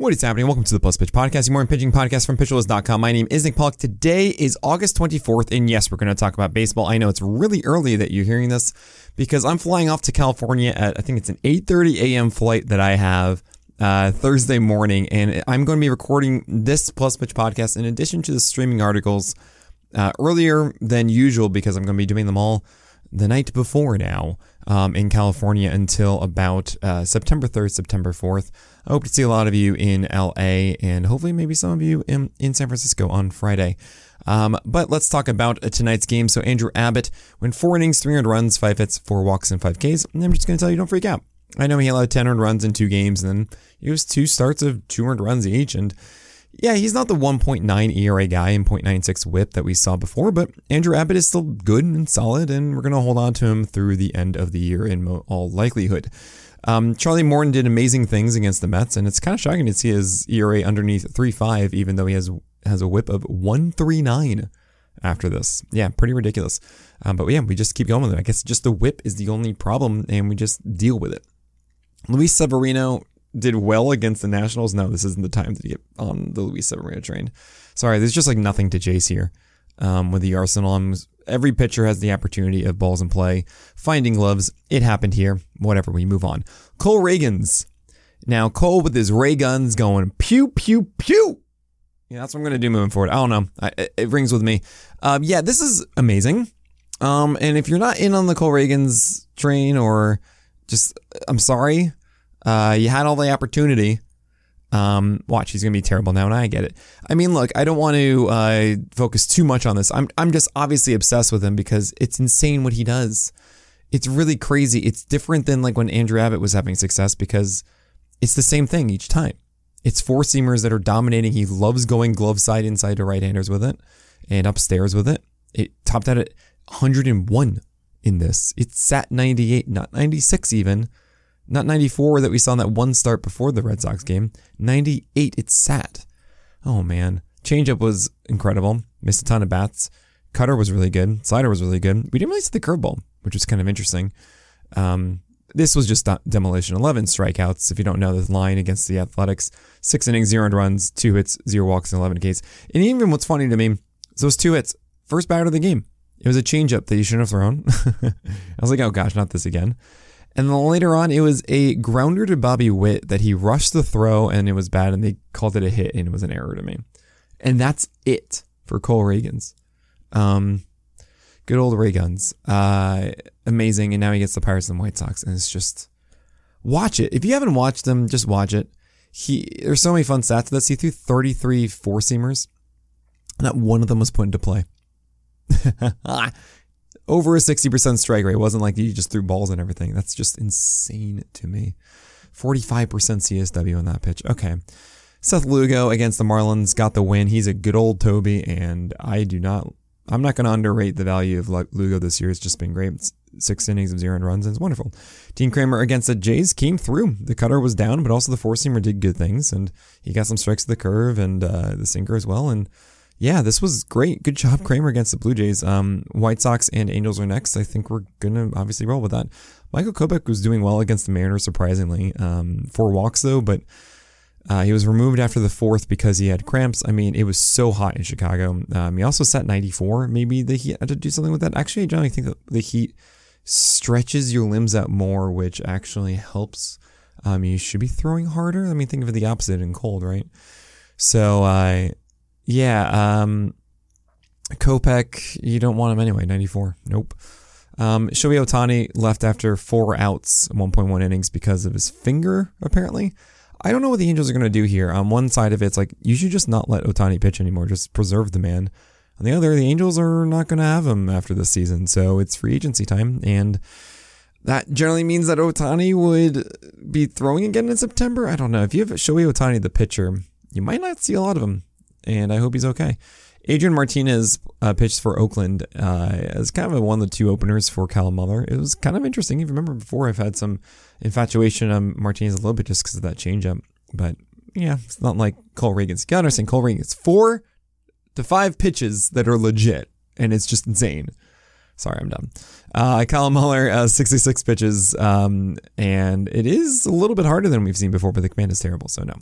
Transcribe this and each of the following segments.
What is happening? Welcome to the Plus Pitch Podcast, your morning pitching podcast from pitcherlist.com. My name is Nick Pollack. Today is August 24th, and yes, we're going to talk about baseball. I know it's really early that you're hearing this because I'm flying off to California at, I think it's an 8.30 a.m. flight that I have uh, Thursday morning, and I'm going to be recording this Plus Pitch Podcast in addition to the streaming articles uh, earlier than usual because I'm going to be doing them all the night before now um, in California until about uh, September 3rd, September 4th. I hope to see a lot of you in LA and hopefully maybe some of you in, in San Francisco on Friday. Um, but let's talk about tonight's game. So Andrew Abbott went four innings, 300 runs, five hits, four walks, and five Ks. And I'm just going to tell you, don't freak out. I know he allowed 10 earned runs in two games, and then it was two starts of 200 runs each. And yeah, he's not the 1.9 ERA guy and 0.96 whip that we saw before, but Andrew Abbott is still good and solid, and we're going to hold on to him through the end of the year in all likelihood. Um, Charlie Morton did amazing things against the Mets, and it's kind of shocking to see his ERA underneath 3.5, even though he has has a whip of 139 after this. Yeah, pretty ridiculous. Um, but yeah, we just keep going with it. I guess just the whip is the only problem, and we just deal with it. Luis Severino did well against the Nationals. No, this isn't the time to get on the Luis Severino train. Sorry, there's just like nothing to chase here um, with the Arsenal. I'm every pitcher has the opportunity of balls in play, finding gloves. It happened here. Whatever, we move on. Cole Ragans. Now, Cole with his ray guns going pew, pew, pew. Yeah, that's what I'm going to do moving forward. I don't know. I, it, it, rings with me. Um, yeah, this is amazing. Um, and if you're not in on the Cole Ragans train or just, I'm sorry, uh, you had all the opportunity. Um, watch, he's gonna be terrible now, and I get it. I mean, look, I don't want to uh, focus too much on this. I'm I'm just obviously obsessed with him because it's insane what he does. It's really crazy. It's different than like when Andrew Abbott was having success because it's the same thing each time. It's four seamers that are dominating. He loves going glove side inside to right handers with it and upstairs with it. It topped out at 101 in this. It sat 98, not 96 even not 94 that we saw in that one start before the Red Sox game. 98 it sat. Oh man. Changeup was incredible. Missed a ton of bats. Cutter was really good. Slider was really good. We didn't really see the curveball, which was kind of interesting. Um, this was just demolition. 11 strikeouts. If you don't know the line against the Athletics, six innings, zero runs, two hits, zero walks, and 11 Ks. And even what's funny to me, those two hits, first batter of the game. It was a changeup that you shouldn't have thrown. I was like, oh gosh, not this again. And then later on, it was a grounder to Bobby Witt that he rushed the throw and it was bad and they called it a hit and it was an error to me. And that's it for Cole Ragans. Um, good old Ray Guns. Uh, amazing. And now he gets the Pirates and White Sox. And it's just, watch it. If you haven't watched them, just watch it. He, there's so many fun stats to this. He threw 33 four seamers. Not one of them was put into play. over a 60% strike rate. It wasn't like you just threw balls and everything. That's just insane to me. 45% CSW on that pitch. Okay. Seth Lugo against the Marlins got the win. He's a good old Toby, and I do not, I'm not going to underrate the value of Lugo this year. It's just been great. It's six innings of zero runs, and it's wonderful. Dean Kremer against the Jays came through. The cutter was down, but also the four seamer did good things, and he got some strikes to the curve and uh, the sinker as well. And yeah, this was great. Good job, Kremer, against the Blue Jays. Um, White Sox and Angels are next. I think we're gonna obviously roll with that. Michael Kopech was doing well against the Mariners, surprisingly. Um, four walks though, but uh, he was removed after the fourth because he had cramps. I mean, it was so hot in Chicago. Um, he also set 94. Maybe the Heat had to do something with that. Actually, I generally think that the Heat stretches your limbs out more, which actually helps. Um, you should be throwing harder. I mean, think of it the opposite in cold, right? So, uh, yeah, um, Kopech, you don't want him anyway. 94. Nope. Um, Shohei Ohtani left after four outs, 1.1 innings because of his finger, apparently. I don't know what the Angels are going to do here. On one side of it, it's like, you should just not let Ohtani pitch anymore. Just preserve the man. On the other, the Angels are not going to have him after this season. So it's free agency time. And that generally means that Ohtani would be throwing again in September. I don't know. If you have Shohei Ohtani, the pitcher, you might not see a lot of him. And I hope he's okay. Adrian Martinez uh, pitched for Oakland uh, as kind of one of the two openers for Kyle Muller. It was kind of interesting. If you remember before I've had some infatuation on Martinez a little bit just because of that changeup. But yeah, it's not like Cole Ragans. You understand, Cole Ragans four to five pitches that are legit, and it's just insane. Sorry, I'm done. Uh, Muller, uh, 66 pitches, um, and it is a little bit harder than we've seen before, but the command is terrible, so no.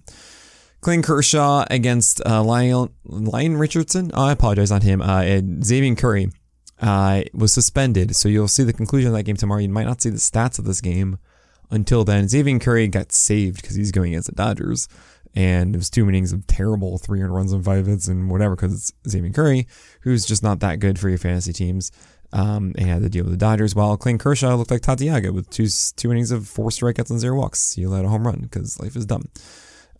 Clayton Kershaw against uh, Lyon, Lyon Richardson. Oh, I apologize, not him. Uh, Xzavier Curry uh, was suspended, so you'll see the conclusion of that game tomorrow. You might not see the stats of this game until then. Xzavier Curry got saved because he's going against the Dodgers, and it was two innings of terrible three runs and five hits and whatever because it's Xzavier Curry, who's just not that good for your fantasy teams. Um, and had to deal with the Dodgers. While Clayton Kershaw looked like Tatiaga with two two innings of four strikeouts and zero walks. He let a home run because life is dumb.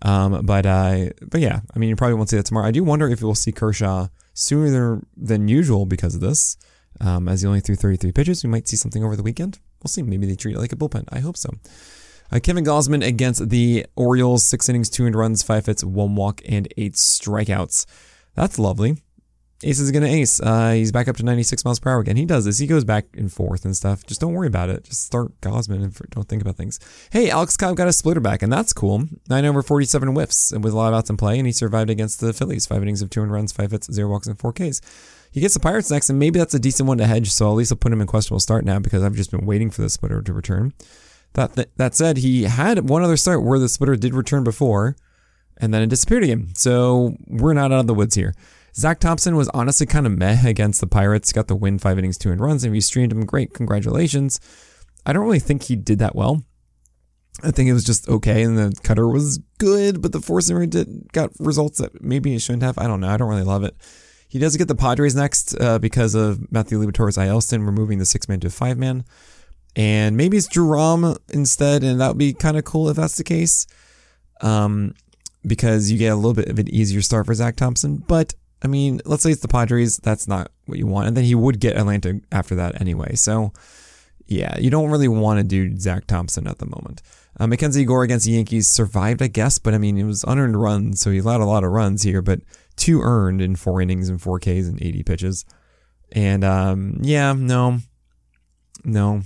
Um, but uh, but yeah, I mean, you probably won't see that tomorrow. I do wonder if we'll see Kershaw sooner than usual because of this. Um, as he only threw 33 pitches, we might see something over the weekend. We'll see. Maybe they treat it like a bullpen. I hope so. Uh, Kevin Gausman against the Orioles, six innings, two and runs, five hits, one walk, and eight strikeouts. That's lovely. Ace is going to ace. Uh, he's back up to 96 miles per hour again. He does this. He goes back and forth and stuff. Just don't worry about it. Just start Gausman and don't think about things. Hey, Alex Cobb got a splitter back, and that's cool. 9 over 47 whiffs with a lot of outs in play, and he survived against the Phillies. Five innings of two runs, five hits, zero walks, and four Ks. He gets the Pirates next, and maybe that's a decent one to hedge, so at least I'll put him in questionable start now because I've just been waiting for the splitter to return. That, that, that said, he had one other start where the splitter did return before, and then it disappeared again. So we're not out of the woods here. Zach Thompson was honestly kind of meh against the Pirates. Got the win, five innings, two and runs. And if you streamed him, great, congratulations. I don't really think he did that well. I think it was just okay, and the cutter was good, but the four seamer did got results that maybe he shouldn't have. I don't know. I don't really love it. He does get the Padres next uh, because of Matthew Liberatore's ILston removing the six man to five man, and maybe it's Drew Rom instead, and that would be kind of cool if that's the case. Um, because you get a little bit of an easier start for Zach Thompson, but I mean, let's say it's the Padres, that's not what you want. And then he would get Atlanta after that anyway. So, yeah, you don't really want to do Zach Thompson at the moment. Uh, Mackenzie Gore against the Yankees survived, I guess, but I mean, it was unearned runs, so he allowed a lot of runs here, but two earned in four innings and four Ks and 80 pitches. And um, yeah, no, no.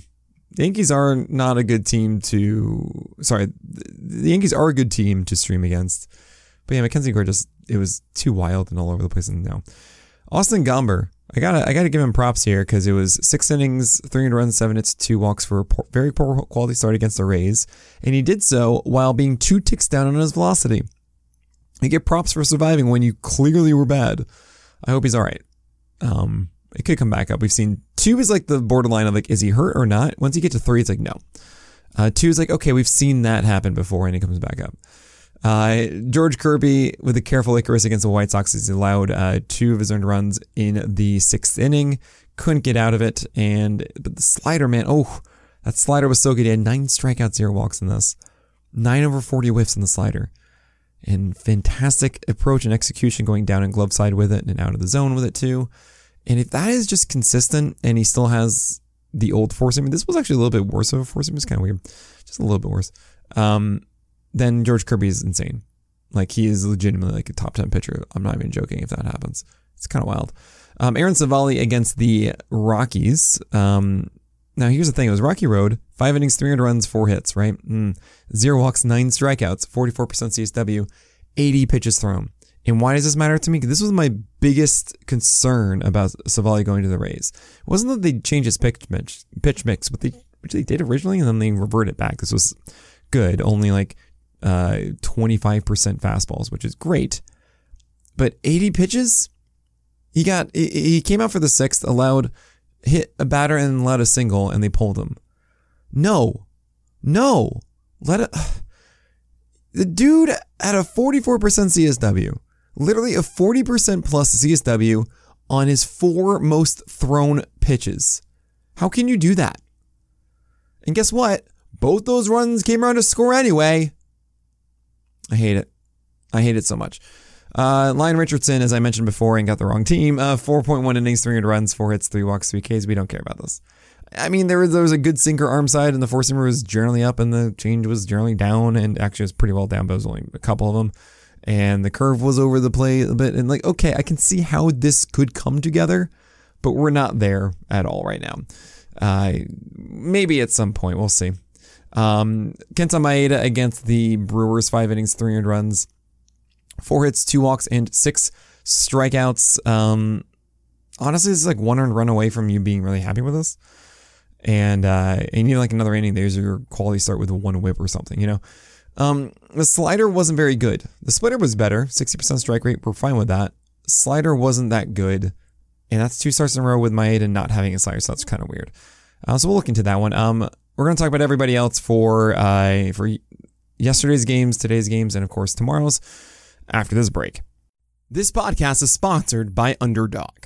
The Yankees are not a good team to. Sorry, the Yankees are a good team to stream against. But yeah, Mackenzie Gore just it was too wild and all over the place. And no, Austin Gomber, I gotta I gotta give him props here because it was six innings, three runs, seven hits, two walks for a poor, very poor quality start against the Rays, and he did so while being two ticks down on his velocity. You get props for surviving when you clearly were bad. I hope he's all right. Um, it could come back up. We've seen two is like the borderline of like, is he hurt or not? Once you get to three, it's like no. Uh, two is like, okay, we've seen that happen before, and he comes back up. Uh, George Kirby with a careful Icarus against the White Sox has allowed uh, two of his earned runs in the sixth inning. Couldn't get out of it, and but the slider, man, oh, that slider was so good. He had nine strikeouts, zero walks in this, nine over forty whiffs in the slider, and fantastic approach and execution going down and glove side with it and out of the zone with it too. And if that is just consistent, and he still has the old force, I mean, this was actually a little bit worse of a force. It was kind of weird, just a little bit worse. Um, then George Kirby is insane. Like he is legitimately like a top 10 pitcher. I'm not even joking if that happens. It's kind of wild. Um, Aaron Civale against the Rockies. Um, now here's the thing: it was Rocky Road, five innings, 300 runs, four hits, right? Mm. Zero walks, nine strikeouts, 44% CSW, 80 pitches thrown. And why does this matter to me? This was my biggest concern about Civale going to the Rays. It wasn't that they changed his pitch mix, pitch mix, but they which they did originally, and then they reverted it back. This was good. Only like uh, 25% fastballs, which is great. But 80 pitches? He got he came out for the sixth, allowed hit a batter and let a single and they pulled him. No, no, let it. The dude had a 44% CSW, literally a 40% plus CSW on his four most thrown pitches. How can you do that? And guess what? Both those runs came around to score anyway. I hate it. I hate it so much. Uh, Lyon Richardson, as I mentioned before, and got the wrong team. Uh, 4.1 innings, 300 runs, 4 hits, 3 walks, 3 Ks. We don't care about this. I mean, there was, there was a good sinker arm side, and the four seamer was generally up, and the change was generally down, and actually was pretty well down, but it was only a couple of them. And the curve was over the plate a bit, and like, okay, I can see how this could come together, but we're not there at all right now. Uh, maybe at some point, we'll see. Um, Kenta Maeda against the Brewers, five innings, 300 runs, four hits, two walks, and six strikeouts. Um, honestly, this is like one earned run away from you being really happy with this and uh, you need like another inning. There's your quality start with one whip or something, you know. Um, the slider wasn't very good. The splitter was better, 60% strike rate. We're fine with that. Slider wasn't that good, and that's two starts in a row with Maeda not having a slider, so that's kind of weird. Uh, so we'll look into that one. Um, we're gonna talk about everybody else for uh for yesterday's games, today's games, and of course tomorrow's after this break. This podcast is sponsored by Underdog.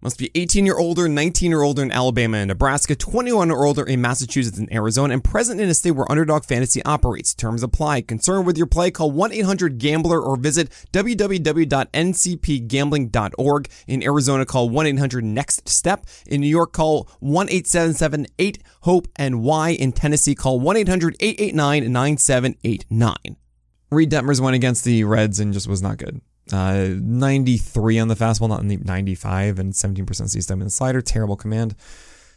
must be 18 or older, 19 or older in Alabama and Nebraska, 21 or older in Massachusetts and Arizona, and present in a state where Underdog Fantasy operates. Terms apply. Concerned with your play? Call 1-800-GAMBLER or visit www.ncpgambling.org. In Arizona, call 1-800-NEXT-STEP. In New York, call 1-877-8-HOPE-NY. In Tennessee, call 1-800-889-9789. Reid Detmers went against the Reds and just was not good. Uh, 93 on the fastball, not in the 95, and 17% C stem in the slider. Terrible command.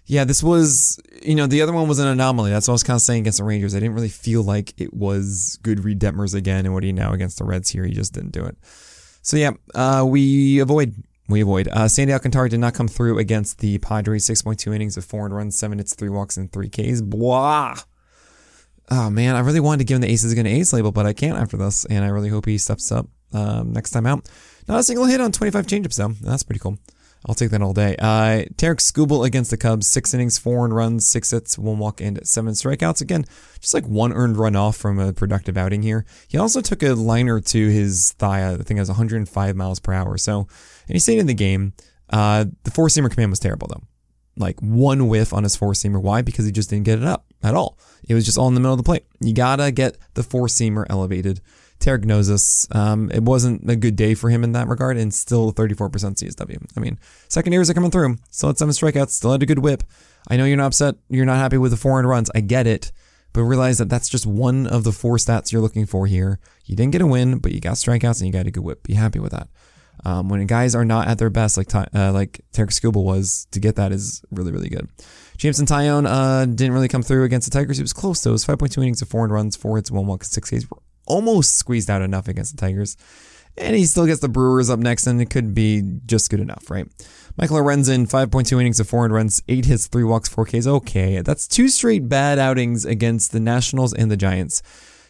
Yeah, this was, you know, the other one was an anomaly. That's what I was kind of saying against the Rangers. I didn't really feel like it was good Reid Detmers again. And what do you know against the Reds here? He just didn't do it. So yeah, uh, we avoid. We avoid. Uh, Sandy Alcantara did not come through against the Padres. 6.2 innings of four and runs, seven hits, three walks, and three Ks. Blah. Oh man, I really wanted to give him the aces against ace label, but I can't after this, and I really hope he steps up um, next time out. Not a single hit on 25 changeups though. That's pretty cool. I'll take that all day. Uh, Tarik Skubal against the Cubs, six innings, four and runs, six hits, one walk, and seven strikeouts. Again, just like one earned run off from a productive outing here. He also took a liner to his thigh. I think it was 105 miles per hour. So, and he stayed in the game. Uh, the four seamer command was terrible though. Like one whiff on his four seamer. Why? Because he just didn't get it up at all. It was just all in the middle of the plate. You gotta get the four seamer elevated. Tarik knows this. Um, it wasn't a good day for him in that regard, and still 34% CSW. I mean, second years are coming through. Still had seven strikeouts. Still had a good whip. I know you're not upset. You're not happy with the four and runs. I get it, but realize that that's just one of the four stats you're looking for here. You didn't get a win, but you got strikeouts and you got a good whip. Be happy with that. Um, when guys are not at their best, like uh, like Tarik Skubal was, to get that is really really good. Jameson Taillon uh, didn't really come through against the Tigers. He was close though. It was 5.2 innings of four runs, four hits, one walk, six Ks almost squeezed out enough against the Tigers. And he still gets the Brewers up next, and it could be just good enough, right? Michael Lorenzen, 5.2 innings of four and runs, eight hits, three walks, four Ks. Okay, that's two straight bad outings against the Nationals and the Giants.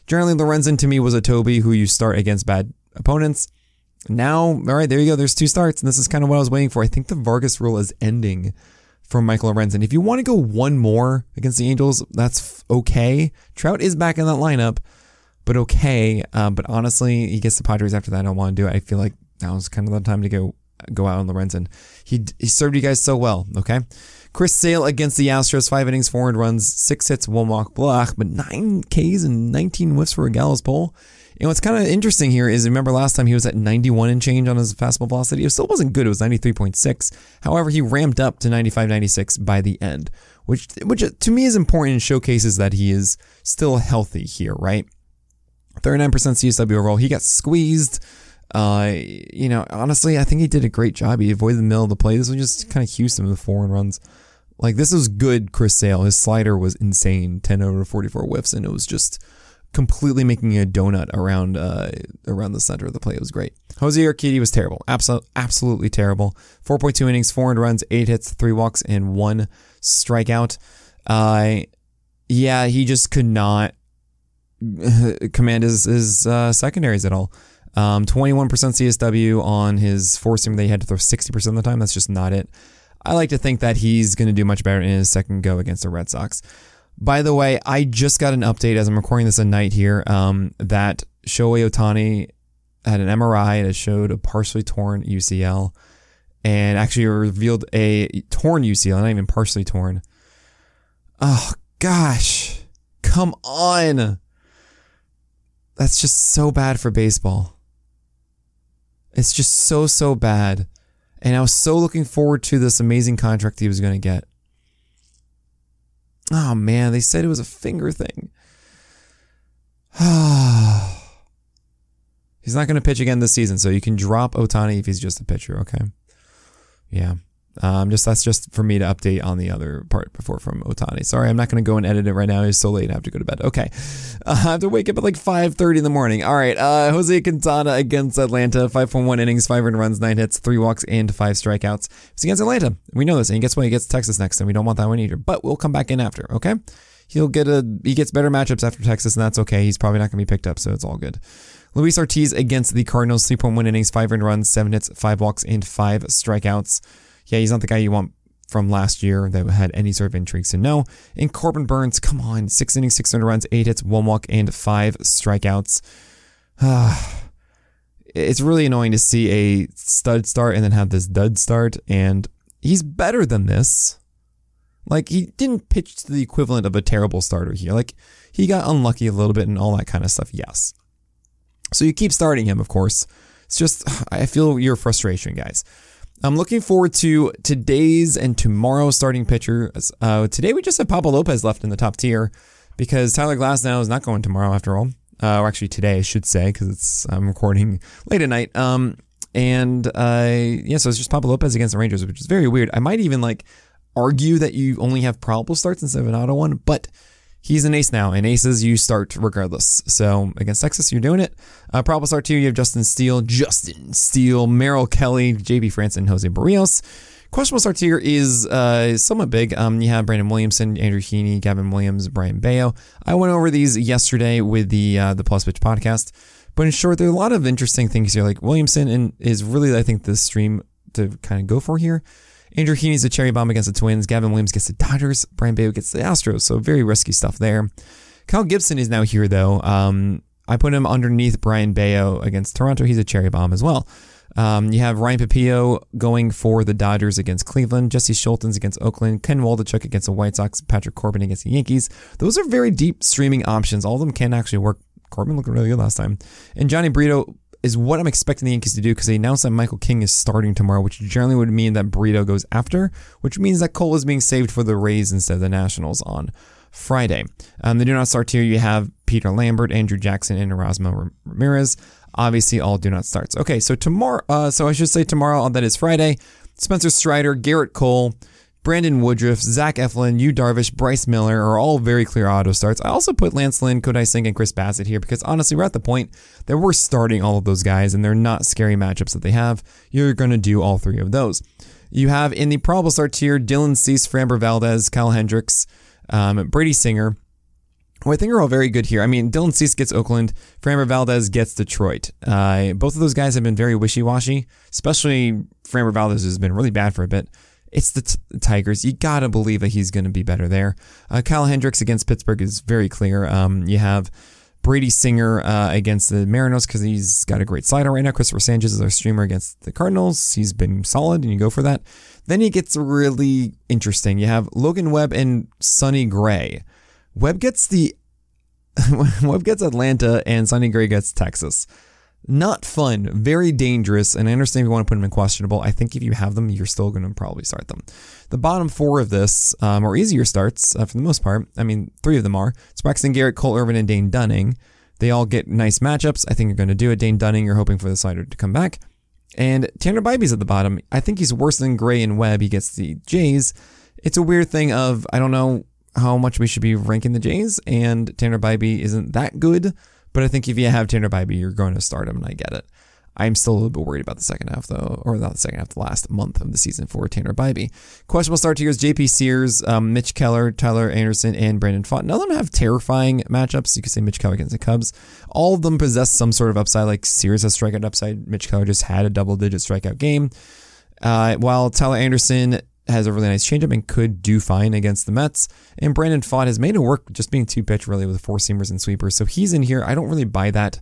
Generally, Lorenzen to me was a Toby who you start against bad opponents. Now, all right, there you go. There's two starts, and this is kind of what I was waiting for. I think the Vargas rule is ending for Michael Lorenzen. If you want to go one more against the Angels, that's okay. Trout is back in that lineup but okay. Um, but honestly, he gets the Padres after that. I don't want to do it. I feel like now is kind of the time to go go out on Lorenzen. He he served you guys so well. Okay. Chris Sale against the Astros, five innings, four and runs, six hits, one walk, block, but nine Ks and 19 whiffs for a gallows pole. And what's kind of interesting here is remember last time he was at 91 and change on his fastball velocity. It still wasn't good. It was 93.6. However, he ramped up to 95, 96 by the end, which which to me is important and showcases that he is still healthy here, right? 39% CSW overall. He got squeezed. Uh, you know, honestly, I think he did a great job. He avoided the middle of the play. This was just kind of Houston with four and runs. Like this was good, Chris Sale. His slider was insane, 10 over 44 whiffs, and it was just completely making a donut around uh, around the center of the plate. It was great. Jose Urquidy was terrible. Absolutely, absolutely terrible. 4.2 innings, 400 runs, 8 hits, 3 walks, and 1 strikeout. Uh, yeah, he just could not command his, his uh, secondaries at all. Um, 21% CSW on his seam that he had to throw 60% of the time. That's just not it. I like to think that he's going to do much better in his second go against the Red Sox. By the way, I just got an update as I'm recording this at night here um, that Shohei Ohtani had an MRI and it showed a partially torn UCL and actually revealed a torn UCL, not even partially torn. Oh, gosh. Come on. That's just so bad for baseball. It's just so, so bad. And I was so looking forward to this amazing contract he was going to get. Oh man, they said it was a finger thing. he's not going to pitch again this season, so you can drop Ohtani if he's just a pitcher, okay? Yeah. Um, just that's just for me to update on the other part before from Ohtani. Sorry, I'm not going to go and edit it right now. It's so late. I have to go to bed. Okay, uh, I have to wake up at like 5:30 in the morning. All right, uh, Jose Quintana against Atlanta, 5.1 innings, five earned runs, nine hits, three walks, and five strikeouts. It's against Atlanta. We know this, and guess what? He gets Texas next, and we don't want that one either. But we'll come back in after. Okay, he'll get a he gets better matchups after Texas, and that's okay. He's probably not going to be picked up, so it's all good. Luis Ortiz against the Cardinals, 3.1 innings, five earned runs, seven hits, five walks, and five strikeouts yeah, he's not the guy you want from last year that had any sort of intrigue. So no. And Corbin Burnes, come on, six innings, 600 runs, eight hits, one walk, and five strikeouts. it's really annoying to see a stud start and then have this dud start. And he's better than this. Like he didn't pitch to the equivalent of a terrible starter here. Like he got unlucky a little bit and all that kind of stuff. Yes. So you keep starting him, of course. It's just I feel your frustration, guys. I'm looking forward to today's and tomorrow's starting pitchers. Uh, today we just have Pablo Lopez left in the top tier because Tyler Glasnow is not going tomorrow after all. Uh, or actually today, I should say, because it's I'm recording late at night. Um, and uh, yeah, so it's just Pablo Lopez against the Rangers, which is very weird. I might even like argue that you only have probable starts instead of an auto one, but he's an ace now, and aces you start regardless. So against Texas, you're doing it. Uh, probable start two, you have Justin Steele, Justin Steele, Merrill Kelly, JP France, and Jose Berrios. Questionable start here is uh, somewhat big. Um, you have Brandon Williamson, Andrew Heaney, Gavin Williams, Brayan Bello. I went over these yesterday with the uh, the Plus Pitch podcast, but in short, there are a lot of interesting things here. Like Williamson and is really, I think, the stream to kind of go for here. Andrew Heaney's a cherry bomb against the Twins. Gavin Williams gets the Dodgers. Brayan Bello gets the Astros. So very risky stuff there. Kyle Gibson is now here though. Um, I put him underneath Brayan Bello against Toronto. He's a cherry bomb as well. Um, you have Ryan Pepiot going for the Dodgers against Cleveland, Jesse Scholtens against Oakland, Ken Waldichuk against the White Sox, Patrick Corbin against the Yankees. Those are very deep streaming options. All of them can actually work. Corbin looked really good last time. And Jhony Brito is what I'm expecting the Yankees to do because they announced that Michael King is starting tomorrow, which generally would mean that Brito goes after, which means that Cole is being saved for the Rays instead of the Nationals on Friday. Um, they do not start here. You have Peter Lambert, Andre Jackson, and Erasmo Ramirez. Obviously, all do not starts. Okay, so tomorrow, uh, so I should say tomorrow, that is Friday. Spencer Strider, Gerrit Cole, Brandon Woodruff, Zach Eflin, Yu Darvish, Bryce Miller are all very clear auto starts. I also put Lance Lynn, Kodai Senga, and Chris Bassitt here because honestly, we're at the point that we're starting all of those guys and they're not scary matchups that they have. You're going to do all three of those. You have in the probable start tier Dylan Cease, Framber Valdez, Kyle Hendricks, um, Brady Singer, who I think are all very good here. I mean, Dylan Cease gets Oakland, Framber Valdez gets Detroit. Uh, both of those guys have been very wishy washy, especially Framber Valdez has been really bad for a bit. It's the, t- Tigers. You gotta believe that he's gonna be better there. Uh, Kyle Hendricks against Pittsburgh is very clear. Um, you have Brady Singer uh, against the Mariners because he's got a great slider right now. Christopher Sanchez is our streamer against the Cardinals. He's been solid, and you go for that. Then it gets really interesting. You have Logan Webb and Sonny Gray. Webb gets the Webb gets Atlanta, and Sonny Gray gets Texas. Not fun, very dangerous, and I understand if you want to put them in questionable. I think if you have them, you're still going to probably start them. The bottom four of this um, are easier starts uh, for the most part. I mean, three of them are. It's Braxton Garrett, Cole Irvin, and Dane Dunning. They all get nice matchups. I think you're going to do it. Dane Dunning, you're hoping for the slider to come back. And Tanner Bibee's at the bottom. I think he's worse than Gray and Webb. He gets the Jays. It's a weird thing of, I don't know how much we should be ranking the Jays, and Tanner Bibee isn't that good. But I think if you have Tanner Bibee, you're going to start him, and I get it. I'm still a little bit worried about the second half, though, or not the second half, the last month of the season for Tanner Bibee. Questionable start here is JP Sears, um, Mitch Keller, Tyler Anderson, and Brandon Pfaadt. None of them have terrifying matchups. You could say Mitch Keller against the Cubs. All of them possess some sort of upside, like Sears has strikeout upside. Mitch Keller just had a double digit strikeout game. Uh, while Tyler Anderson has a really nice changeup and could do fine against the Mets. And Brandon Pfaadt has made it work just being two pitch really with four seamers and sweepers. So he's in here. I don't really buy that.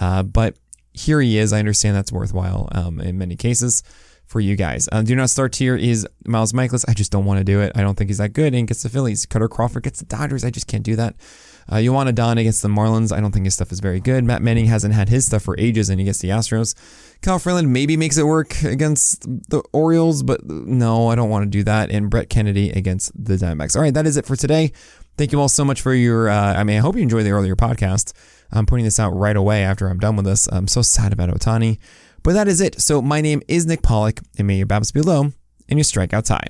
Uh, but here he is. I understand that's worthwhile um, in many cases for you guys. Uh, do not start tier is Miles Mikolas. I just don't want to do it. I don't think he's that good. And gets the Phillies. Kutter Crawford gets the Dodgers. I just can't do that. Uh, Joan Adon against the Marlins. I don't think his stuff is very good. Matt Manning hasn't had his stuff for ages, and he gets the Astros. Kyle Freeland maybe makes it work against the Orioles, but no, I don't want to do that. And Brett Kennedy against the Diamondbacks. All right, that is it for today. Thank you all so much for your. Uh, I mean, I hope you enjoyed the earlier podcast. I'm putting this out right away after I'm done with this. I'm so sad about Ohtani. But that is it. So my name is Nick Pollack, and may your BABIPs be low and your strikeouts high.